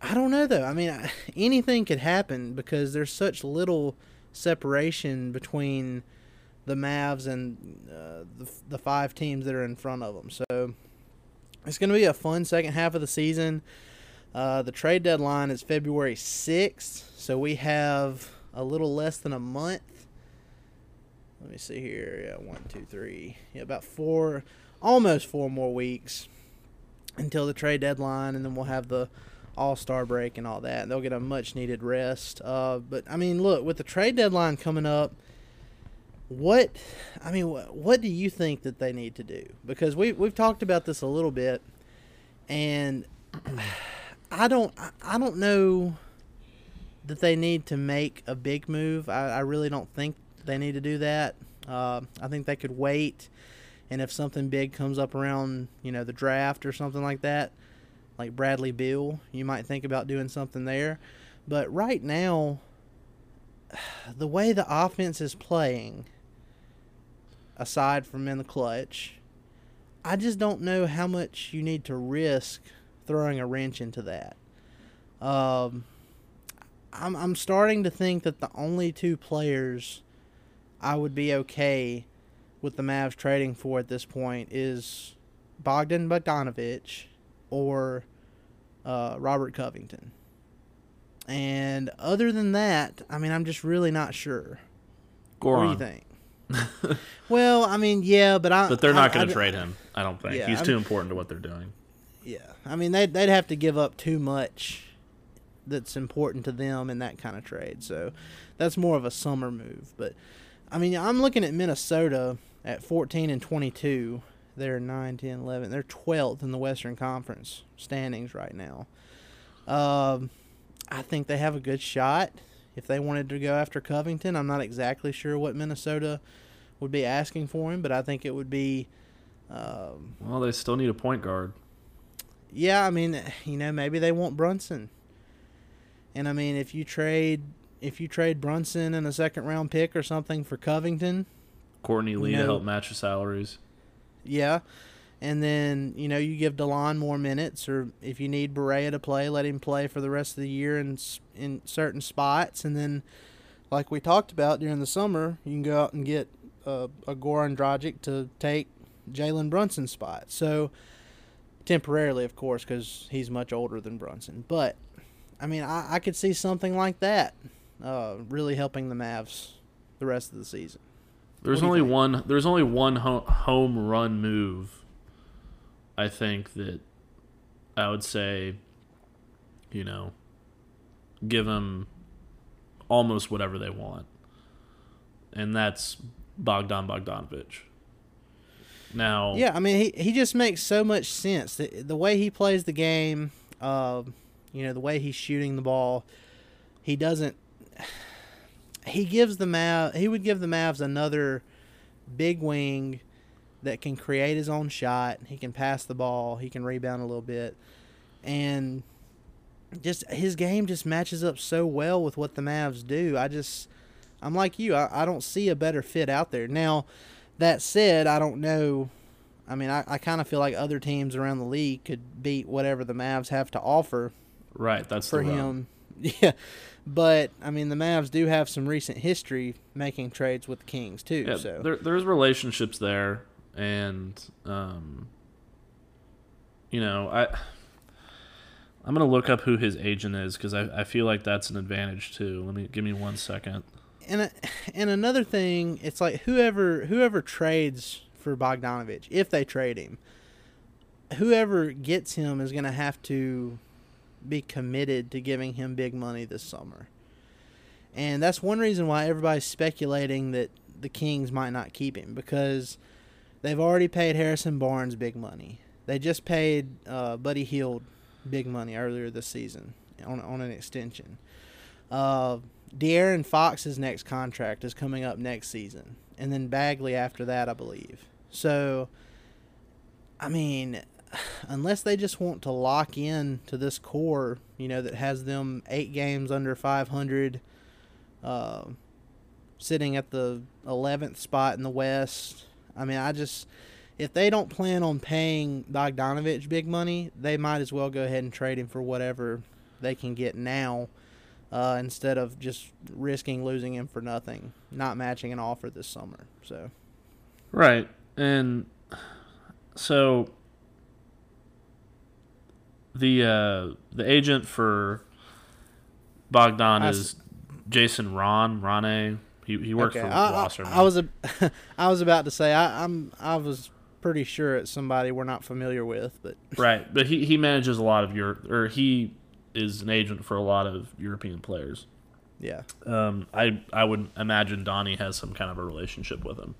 I don't know though. I mean, anything could happen because there's such little separation between the Mavs and uh, the, the five teams that are in front of them. So it's going to be a fun second half of the season. Uh, the trade deadline is February 6th, so we have a little less than a month. Let me see here. Yeah, one, two, three. Yeah, about four, almost four more weeks until the trade deadline, and then we'll have the All Star break and all that. They'll get a much needed rest. Uh, but I mean, look, with the trade deadline coming up, what I mean, what, what do you think that they need to do? Because we we've talked about this a little bit, and I don't I- don't know that they need to make a big move. I, I really don't think they need to do that. Uh, I think they could wait, and if something big comes up around you know the draft or something like that, like Bradley Beal, you might think about doing something there. But right now, the way the offense is playing, aside from in the clutch, I just don't know how much you need to risk throwing a wrench into that. Um, I'm I'm starting to think that the only two players I would be okay with the Mavs trading for at this point is Bogdan Bogdanovich or uh, Robert Covington. And other than that, I mean, I'm just really not sure. Goran. What do you think? well, I mean, yeah, but I. But they're not going to trade him, I don't think. Yeah, He's I'm- too important to what they're doing. Yeah, I mean, they'd they'd have to give up too much that's important to them in that kind of trade. So that's more of a summer move. But I mean, I'm looking at Minnesota at 14 and 22. They're 9, 10, 11. They're 12th in the Western Conference standings right now. Um, I think they have a good shot if they wanted to go after Covington. I'm not exactly sure what Minnesota would be asking for him, but I think it would be. Um, Well, they still need a point guard. yeah, I mean, you know, maybe they want Brunson. And I mean, if you trade if you trade Brunson and a second round pick or something for Covington, Courtney Lee to help match the salaries. yeah. And then, you know, you give Delon more minutes or if you need Barea to play, let him play for the rest of the year in in certain spots and then like we talked about during the summer, you can go out and get uh, a Goran Dragic to take Jalen Brunson's spot. So temporarily, of course, because he's much older than Brunson. But I mean, I, I could see something like that uh, really helping the Mavs the rest of the season. There's What do you only think? one. There's only one ho- home run move. I think that I would say, you know, give them almost whatever they want, and that's Bogdan Bogdanovich. Now, Yeah, I mean, he, he just makes so much sense. The, the way he plays the game, uh, you know, the way he's shooting the ball, he doesn't. He gives the Mav. He would give the Mavs another big wing that can create his own shot. He can pass the ball. He can rebound a little bit, and just his game just matches up so well with what the Mavs do. I just, I'm like you. I, I don't see a better fit out there now. That said, I don't know. I mean, I, I kind of feel like other teams around the league could beat whatever the Mavs have to offer right. That's for him. Yeah, but I mean, the Mavs do have some recent history making trades with the Kings too. Yeah, so there, there's relationships there, and um, you know, I I'm gonna look up who his agent is because I, I feel like that's an advantage too. Let me give me one second. and and another thing, it's like whoever whoever trades for Bogdanovich, if they trade him, whoever gets him is to have to be committed to giving him big money this summer. And that's one reason why everybody's speculating that the Kings might not keep him because they've already paid Harrison Barnes big money. They just paid uh, Buddy Hield big money earlier this season on on an extension. Uh, De'Aaron Fox's next contract is coming up next season, and then Bagley after that, I believe. So, I mean, unless they just want to lock in to this core, you know, that has them eight games under 500, uh, sitting at the 11th spot in the West. I mean, I just, if they don't plan on paying Bogdanovich big money, they might as well go ahead and trade him for whatever they can get now uh, instead of just risking losing him for nothing, not matching an offer this summer. So, Right, and so the uh, the agent for Bogdan I is Jason Ron Rane. He he works okay, for I, I, Wasserman. I was a, I was about to say I, I'm I was pretty sure it's somebody we're not familiar with, but right, but he he manages a lot of Europe, or he is an agent for a lot of European players. yeah, Um, I I would imagine Donnie has some kind of a relationship with him,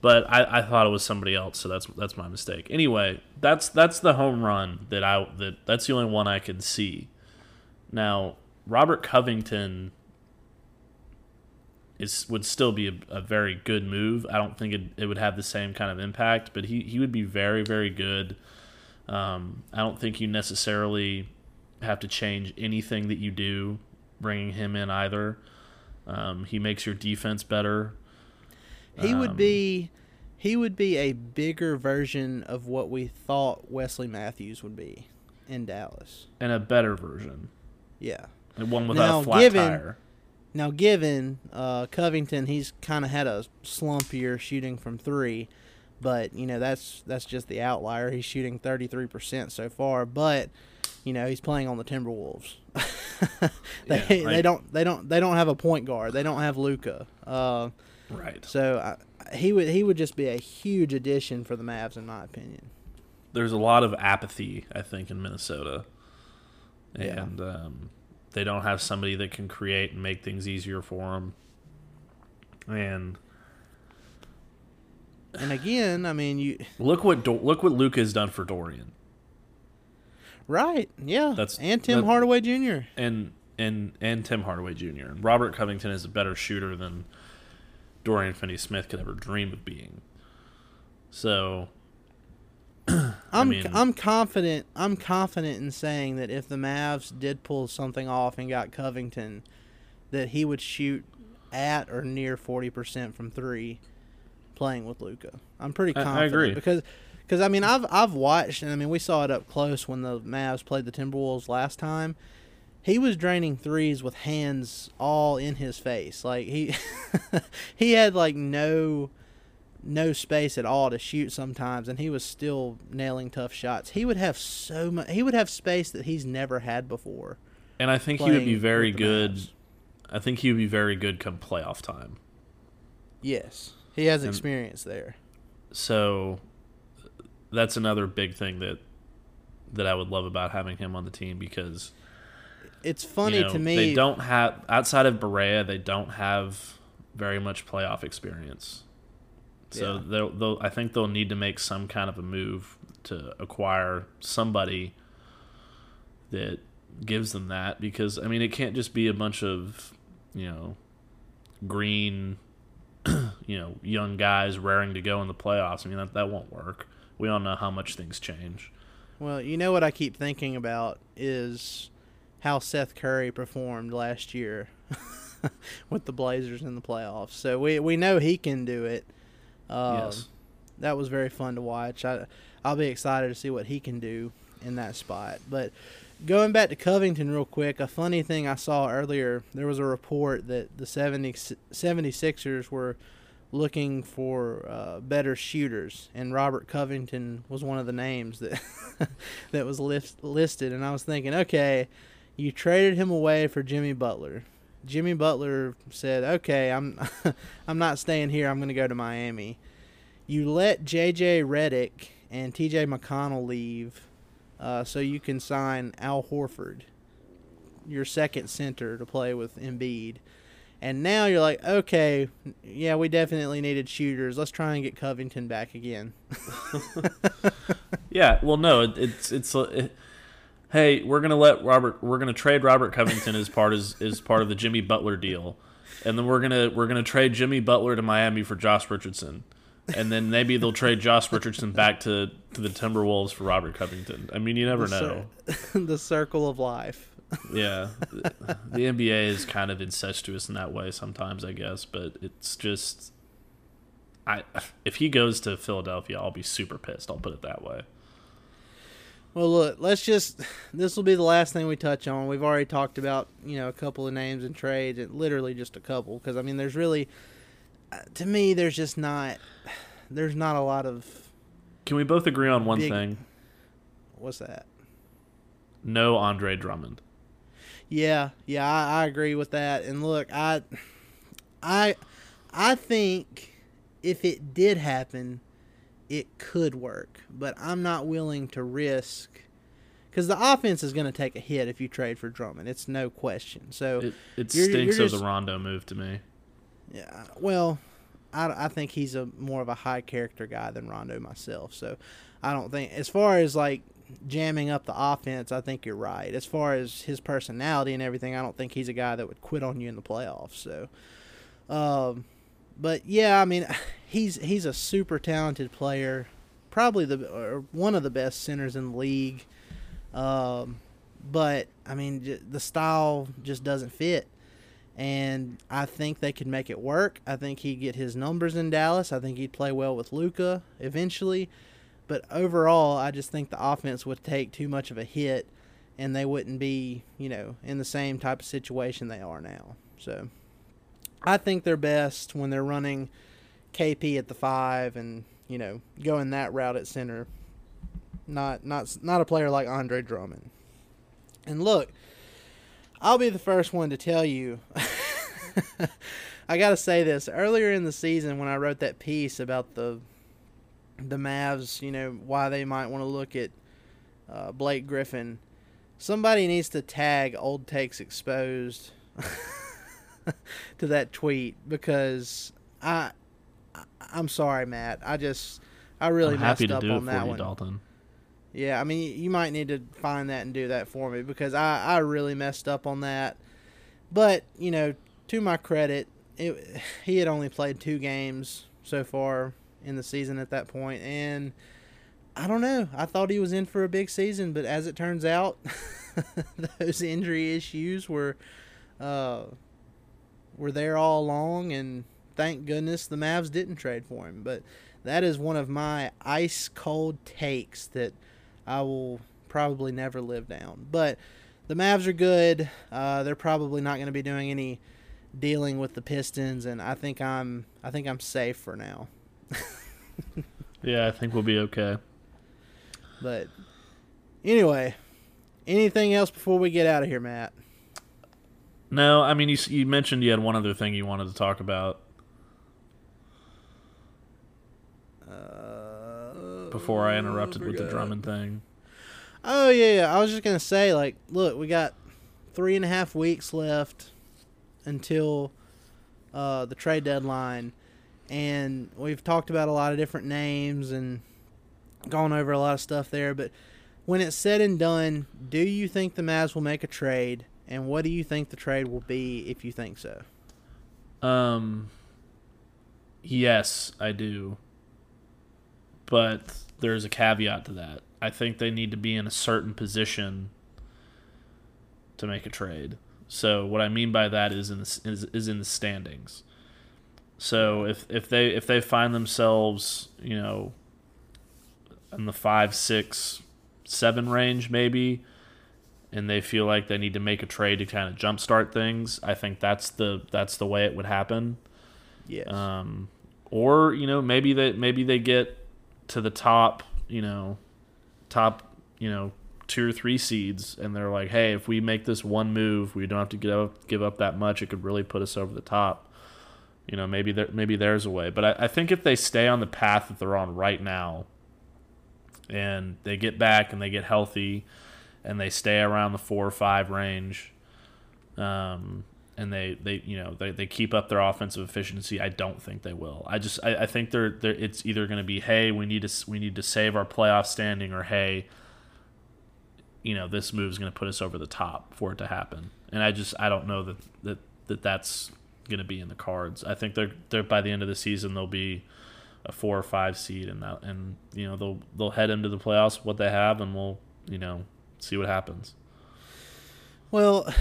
but I, I thought it was somebody else, so that's that's my mistake. Anyway, that's that's the home run that I that that's the only one I could see. Now Robert Covington is would still be a, a very good move. I don't think it, it would have the same kind of impact, but he, he would be very very good. Um, I don't think you necessarily have to change anything that you do bringing him in either. Um, he makes your defense better. he would Um, be he would be a bigger version of what we thought Wesley Matthews would be in Dallas. and a better version, Yeah. and one without Now, a flat given- tire. Now, given uh, Covington, he's kind of had a slump year shooting from three, but you know that's that's just the outlier. He's shooting thirty three percent so far, but you know he's playing on the Timberwolves. they Yeah, I- they don't they don't they don't have a point guard. They don't have Luka. Uh, Right. so I, he would he would just be a huge addition for the Mavs in my opinion. There's a lot of apathy, I think, in Minnesota, Yeah. and um, they don't have somebody that can create and make things easier for them. And And again, I mean you look what Do- look what Luke has done for Dorian, right, yeah, That's- and Tim that- Hardaway Jr. and and and Tim Hardaway Jr. And Robert Covington is a better shooter than Dorian Finney-Smith could ever dream of being. So I'm mean- I'm confident I'm confident in saying that if the Mavs did pull something off and got Covington, that he would shoot at or near forty percent from three, playing with Luka. I'm pretty I- I confident agree. because because I mean I've I've watched and I mean we saw it up close when the Mavs played the Timberwolves last time. He was draining threes with hands all in his face. Like he he had like no no space at all to shoot sometimes, and he was still nailing tough shots. He would have so much. He would have space that he's never had before. And I think he would be very good. Mavs. I think he would be very good come playoff time. Yes, he has And- experience there. So that's another big thing that that I would love about having him on the team because It's funny you know, to me. they don't have outside of Barea, they don't have very much playoff experience. So Yeah. they'll, they'll, I think they'll need to make some kind of a move to acquire somebody that gives them that because I mean it can't just be a bunch of you know green you know young guys raring to go in the playoffs. I mean that that won't work. We all know how much things change. Well, you know what I keep thinking about is how Seth Curry performed last year with the Blazers in the playoffs. So we we know he can do it. Um, yes. That was very fun to watch. I I'll be excited to see what he can do in that spot. But going back to Covington real quick, a funny thing I saw earlier, there was a report that the 70, 76ers were looking for uh, better shooters, and Robert Covington was one of the names that that was list, listed. And I was thinking, okay, you traded him away for Jimmy Butler. Jimmy Butler said, "Okay, I'm I'm not staying here. I'm going to go to Miami." You let J.J. Redick and T.J. McConnell leave, uh, so you can sign Al Horford, your second center, to play with Embiid. And now you're like, okay, yeah, we definitely needed shooters. Let's try and get Covington back again. Yeah, well, no, it, it's it's. It, hey, we're gonna let Robert. We're gonna trade Robert Covington as part as as part of the Jimmy Butler deal, and then we're gonna we're gonna trade Jimmy Butler to Miami for Josh Richardson, and then maybe they'll trade Josh Richardson back to to the Timberwolves for Robert Covington. I mean, you never The know. cir- the circle of life. Yeah, the, the NBA is kind of incestuous in that way sometimes, I guess, but it's just. I, if he goes to Philadelphia, I'll be super pissed. I'll put it that way. Well, look, let's just. This will be the last thing we touch on. We've already talked about, you know, a couple of names and trades, and literally just a couple. Because I mean, there's really, uh, to me, there's just not, there's not a lot of. Can we both agree on one Big- thing? What's that? No Andre Drummond. Yeah, yeah, I, I agree with that. And look, I, I, I think if it did happen, it could work. But I'm not willing to risk because the offense is going to take a hit if you trade for Drummond. It's no question. So It, it You're- stinks you're of the just- Rondo move to me. Yeah, well, I, I think he's a more of a high character guy than Rondo myself. So I don't think, as far as like jamming up the offense, I think you're right. As far as his personality and everything, I don't think he's a guy that would quit on you in the playoffs. So, um, but yeah, I mean, he's he's a super talented player, probably the one of the best centers in the league. Um, but I mean, j- the style just doesn't fit and I think they could make it work. I think he'd get his numbers in Dallas. I think he'd play well with Luka eventually. But overall, I just think the offense would take too much of a hit, and they wouldn't be, you know, in the same type of situation they are now. So, I think they're best when they're running KP at the five and you know going that route at center. Not not not a player like Andre Drummond. And look, I'll be the first one to tell you. I got to say this. Earlier in the season, when I wrote that piece about the the Mavs, you know, why they might want to look at uh, Blake Griffin, somebody needs to tag Old Takes Exposed to that tweet because I, I I'm sorry, Matt. I just I really I'm messed happy to up do it on for that you, one. Dalton. Yeah, I mean, you might need to find that and do that for me because I, I really messed up on that. But, you know, to my credit, it, he had only played two games so far in the season at that point, and I don't know. I thought he was in for a big season, but as it turns out, those injury issues were uh, were there all along, and thank goodness the Mavs didn't trade for him. But that is one of my ice cold takes that I will probably never live down. But the Mavs are good. Uh, they're probably not going to be doing any dealing with the Pistons, and I think I'm I think I'm safe for now. Yeah, I think we'll be okay. But anyway, anything else before we get out of here, Matt? No, I mean you, you mentioned you had one other thing you wanted to talk about before I interrupted with the Drummond thing. Oh yeah, yeah. I was just gonna say, like, look, we got three and a half weeks left until uh, the trade deadline, and we've talked about a lot of different names and gone over a lot of stuff there. But when it's said and done, do you think the Mavs will make a trade, and what do you think the trade will be if you think so? Um, yes, I do. But there's a caveat to that. I think they need to be in a certain position to make a trade. So what I mean by that is in the, is, is in the standings. So if if they if they find themselves, you know, in the five, six, seven range maybe, and they feel like they need to make a trade to kind of jumpstart things, I think that's the that's the way it would happen. Yes. Um, or you know maybe they maybe they get to the top, you know, top, you know, two or three seeds, and they're like, hey, if we make this one move, we don't have to give up give up that much. It could really put us over the top. You know, maybe there maybe there's a way, but I, I think if they stay on the path that they're on right now, and they get back and they get healthy, and they stay around the four or five range, um, and they, they you know they, they keep up their offensive efficiency. I don't think they will. I just I, I think they're, they're it's either going to be hey we need to we need to save our playoff standing or hey you know this move is going to put us over the top for it to happen. And I just I don't know that that, that that's going to be in the cards. I think they're they're by the end of the season they'll be a four or five seed and that and you know they'll they'll head into the playoffs with what they have and we'll you know see what happens. Well,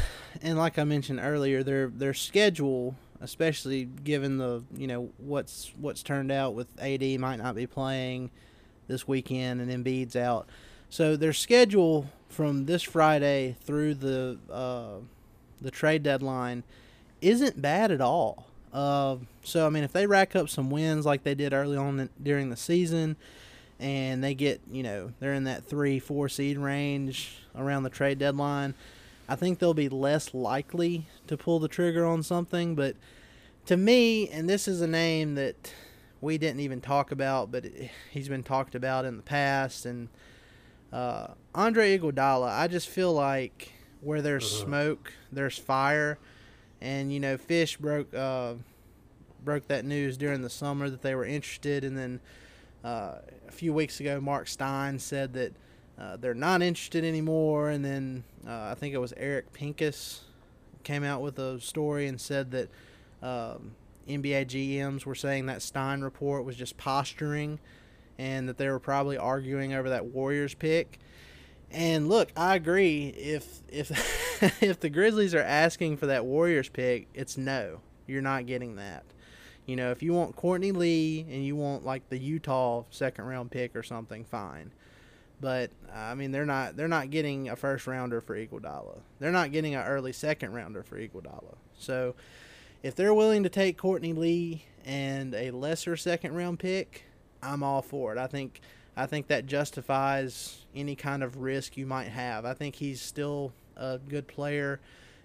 and like I mentioned earlier, their their schedule, especially given the you know what's what's turned out with AD might not be playing this weekend and Embiid's out, so their schedule from this Friday through the uh, the trade deadline isn't bad at all. Uh, so I mean, if they rack up some wins like they did early on in, during the season, and they get you know they're in that three four seed range around the trade deadline. I think they'll be less likely to pull the trigger on something. But to me, and this is a name that we didn't even talk about, but it, he's been talked about in the past. And uh, Andre Iguodala, I just feel like where there's smoke, there's fire. And you know, Fish broke uh, broke that news during the summer that they were interested, and then a few weeks ago, Marc Stein said that uh, they're not interested anymore. And then uh, I think it was Eric Pincus came out with a story and said that um, NBA GMs were saying that Stein report was just posturing and that they were probably arguing over that Warriors pick. And look, I agree. If if if the Grizzlies are asking for that Warriors pick, it's no. You're not getting that. You know, if you want Courtney Lee and you want like the Utah second round pick or something, fine. But I mean, they're not they're not getting a first rounder for Iguodala. They're not getting an early second rounder for Iguodala. So if they're willing to take Courtney Lee and a lesser second round pick, I'm all for it. I think I think that justifies any kind of risk you might have. I think he's still a good player.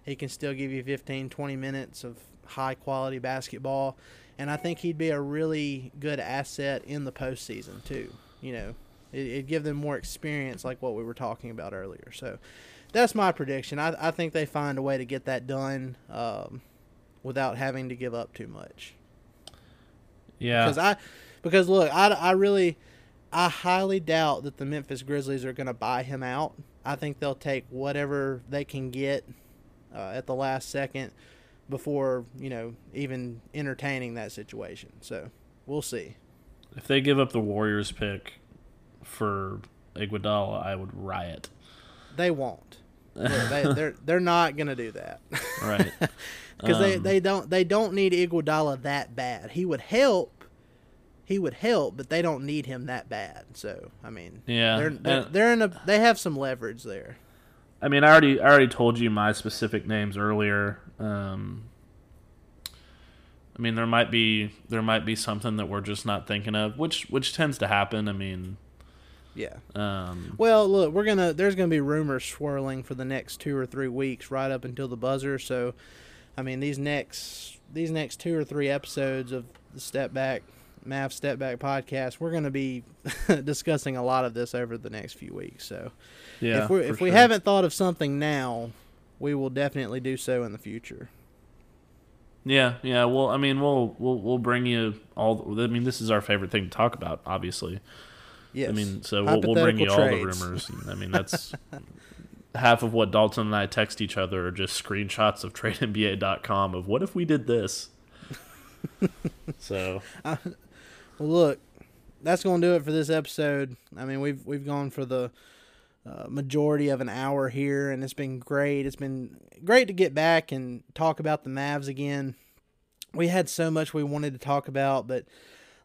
He can still give you 15, 20 minutes of high quality basketball. And I think he'd be a really good asset in the postseason, too. You know, it, it'd give them more experience, like what we were talking about earlier. So that's my prediction. I, I think they find a way to get that done um, without having to give up too much. Yeah. Because I, because look, I, I really, I highly doubt that the Memphis Grizzlies are going to buy him out. I think they'll take whatever they can get uh, at the last second before you know even entertaining that situation. So we'll see. If they give up the Warriors pick for Iguodala, I would riot. They won't. Look, they, they're they're not going to do that. Right. because they, Um, they don't they don't need Iguodala that bad. He would help. He would help, but they don't need him that bad. So I mean, Yeah, they're they're, they're in a they have some leverage there. I mean, I already I already told you my specific names earlier. Um, I mean, there might be there might be something that we're just not thinking of, which which tends to happen. I mean, Yeah. um, Well, look, we're gonna there's gonna be rumors swirling for the next two or three weeks, right up until the buzzer. So, I mean, these next these next two or three episodes of the Step Back Math Step Back podcast, we're gonna be discussing a lot of this over the next few weeks. So, yeah. if we if we haven't thought of something now, we will definitely do so in the future. yeah, yeah. Well, I mean, we'll we'll we'll bring you all. I mean, this is our favorite thing to talk about, obviously. Yes. I mean, so we'll, we'll bring you all the rumors. I mean, that's half of what Dalton and I text each other are just screenshots of TradeNBA.com of what if we did this. so Well, look, that's going to do it for this episode. I mean, we've we've gone for the uh, majority of an hour here, and it's been great. It's been great to get back and talk about the Mavs again. We had so much we wanted to talk about, but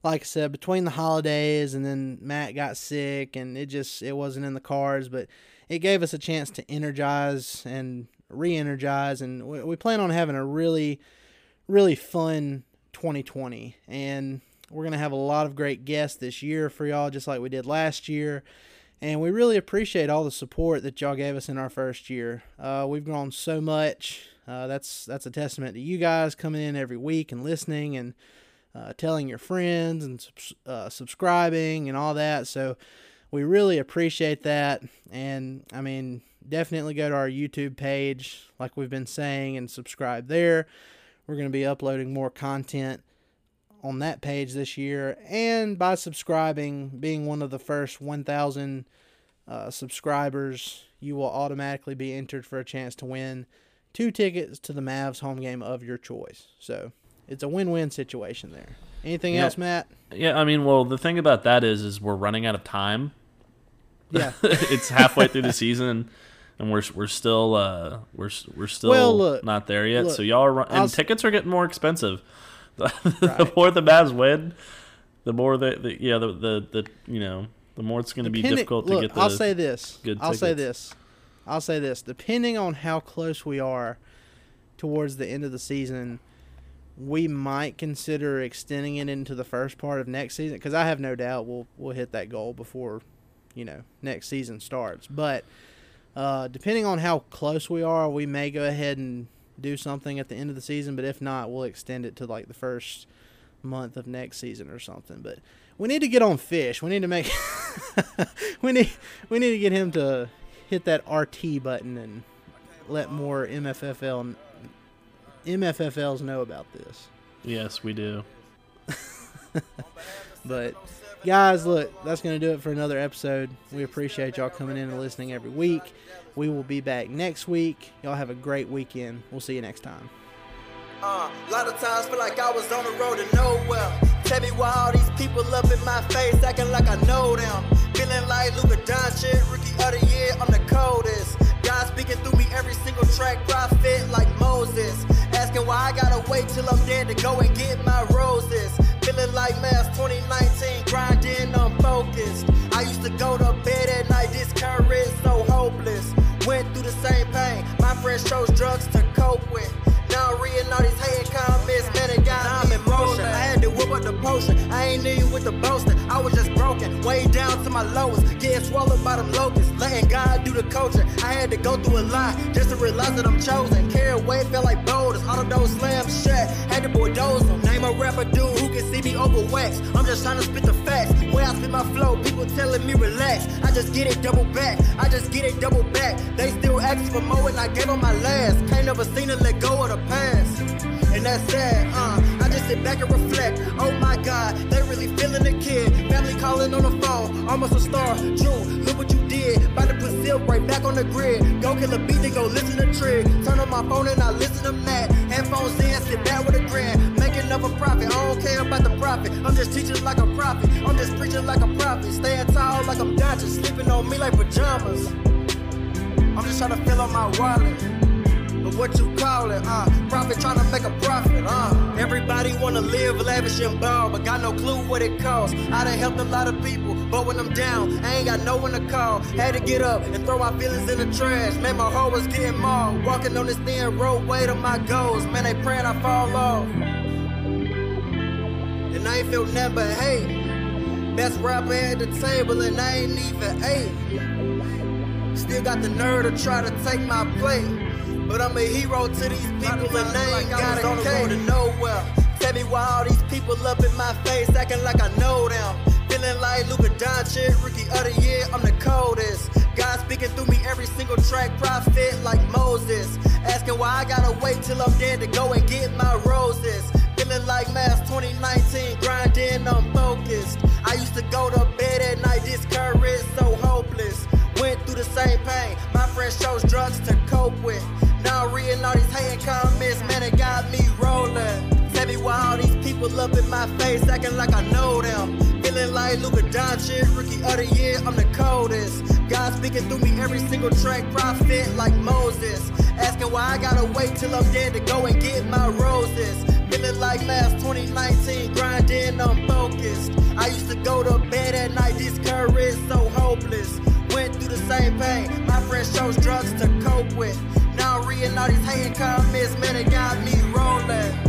like I said, between the holidays and then Matt got sick, and it just it wasn't in the cards. But it gave us a chance to energize and re-energize, and we, we plan on having a really really fun 2020 and we're to have a lot of great guests this year for y'all just like we did last year and we really appreciate all the support that y'all gave us in our first year. Uh, we've grown so much. Uh, that's that's a testament to you guys coming in every week and listening and uh, telling your friends and uh, subscribing and all that. So we really appreciate that. And i mean definitely go to our youtube page like we've been saying and subscribe there. We're going to be uploading more content on that page this year. And by subscribing, being one of the first 1,000 uh, subscribers, you will automatically be entered for a chance to win two tickets to the Mavs home game of your choice. So it's a win win situation there. Anything Yeah. else, Matt? yeah, I mean, well, the thing about that is, is we're running out of time. Yeah. it's halfway through the season, and we're we're still uh, we're we're still Well, look, not there yet. look, so y'all are run- I'll and s- tickets are getting more expensive. The, the more the Mavs win, the more the, the yeah the, the the you know the more it's going to be difficult look, to get the. I'll say this. good I'll say this. I'll say this. Depending on how close we are towards the end of the season, we might consider extending it into the first part of next season because I have no doubt we'll we'll hit that goal before you know next season starts. But uh, depending on how close we are, we may go ahead and do something at the end of the season. But if not, we'll extend it to like the first month of next season or something. But we need to get on fish. We need to make we need we need to get him to hit that RT button and let more MFFL MFFLs know about this. yes, we do. But guys, look, that's going to do it for another episode. We appreciate y'all coming in and listening every week. We will be back next week. Y'all have a great weekend. We'll see you next time. Uh, lot of times feel like I was on the road to nowhere. Tell me why all these people in my face acting like I know them. Feeling like Doncic, rookie of the year, I'm the coldest. God speaking through me every single track, prophet like Moses. Asking why I gotta wait till I'm dead to go and get my roses. Feeling like Mass 2019, grinding unfocused. I used to go to bed at night discouraged, so hopeless. Went through the same pain. My friends chose drugs to cope with. Now I'm reading all these hating comments, I ain't even with the boasting. I was just broken, way down to my lowest. Getting swallowed by them locusts, letting God do the coaching. I had to go through a lot just to realize that I'm chosen. Carry away, felt like boulders. All of those slams shut. Had to bulldoze them. Name a rapper dude who can see me over wax. I'm just trying to spit the facts. Way I spit my flow, people telling me relax. I just get it double back. I just get it double back. They still asking for more and I gave them my last. Can't never seem to let go of the past. And that's sad, uh. Sit back and reflect. Oh my god, they really feeling the kid. Family calling on the phone, almost a star. Drew, look what you did. About to put right back on the grid. Go kill a beat, then go listen to Trig. Turn on my phone and I listen to Matt. Headphones in, sit back with a grin. Making up a profit, I don't care about the profit. I'm just teaching like a prophet. I'm just preaching like a prophet. Staying tall like I'm Dodgers. Sleeping on me like pajamas. I'm just trying to fill up my wallet. But what you call it, uh? Profit trying to make a profit, uh? Everybody wanna live lavish and ball, but got no clue what it costs. I done helped a lot of people, but when I'm down, I ain't got no one to call. Had to get up and throw my feelings in the trash. Man, my heart was getting mauled. Walking on this thin road, way to my goals. Man, they praying I fall off. and I ain't felt nothing but hate. Best rapper at the table, and I ain't even ate. Still got the nerve to try to take my place. But I'm a hero to these people, and they ain't got a on the road to nowhere. Tell me why all these people up in my face, acting like I know them. Feeling like Luka Doncic, rookie of the year, I'm the coldest. God speaking through me every single track, prophet like Moses. Asking why I gotta wait till I'm dead to go and get my roses. Feeling like Mass 2019, grinding, I'm focused. I used to go to bed at night, discouraged, so hopeless. Went through the same pain, my friend chose drugs to cope with. Now reading all these hating comments, man, it got me rolling. Tell me why all these people up in my face, acting like I know them. Feeling like Luka Doncic, rookie of the year, I'm the coldest. God speaking through me every single track, prophet like Moses. Asking why I gotta wait till I'm dead to go and get my roses. Feeling like last 2019, grinding, I'm focused. I used to go to bed at night, discouraged, so hopeless. Went through the same pain, my friends chose drugs to cope with. Reading all these hating comments, man, it got me rolling.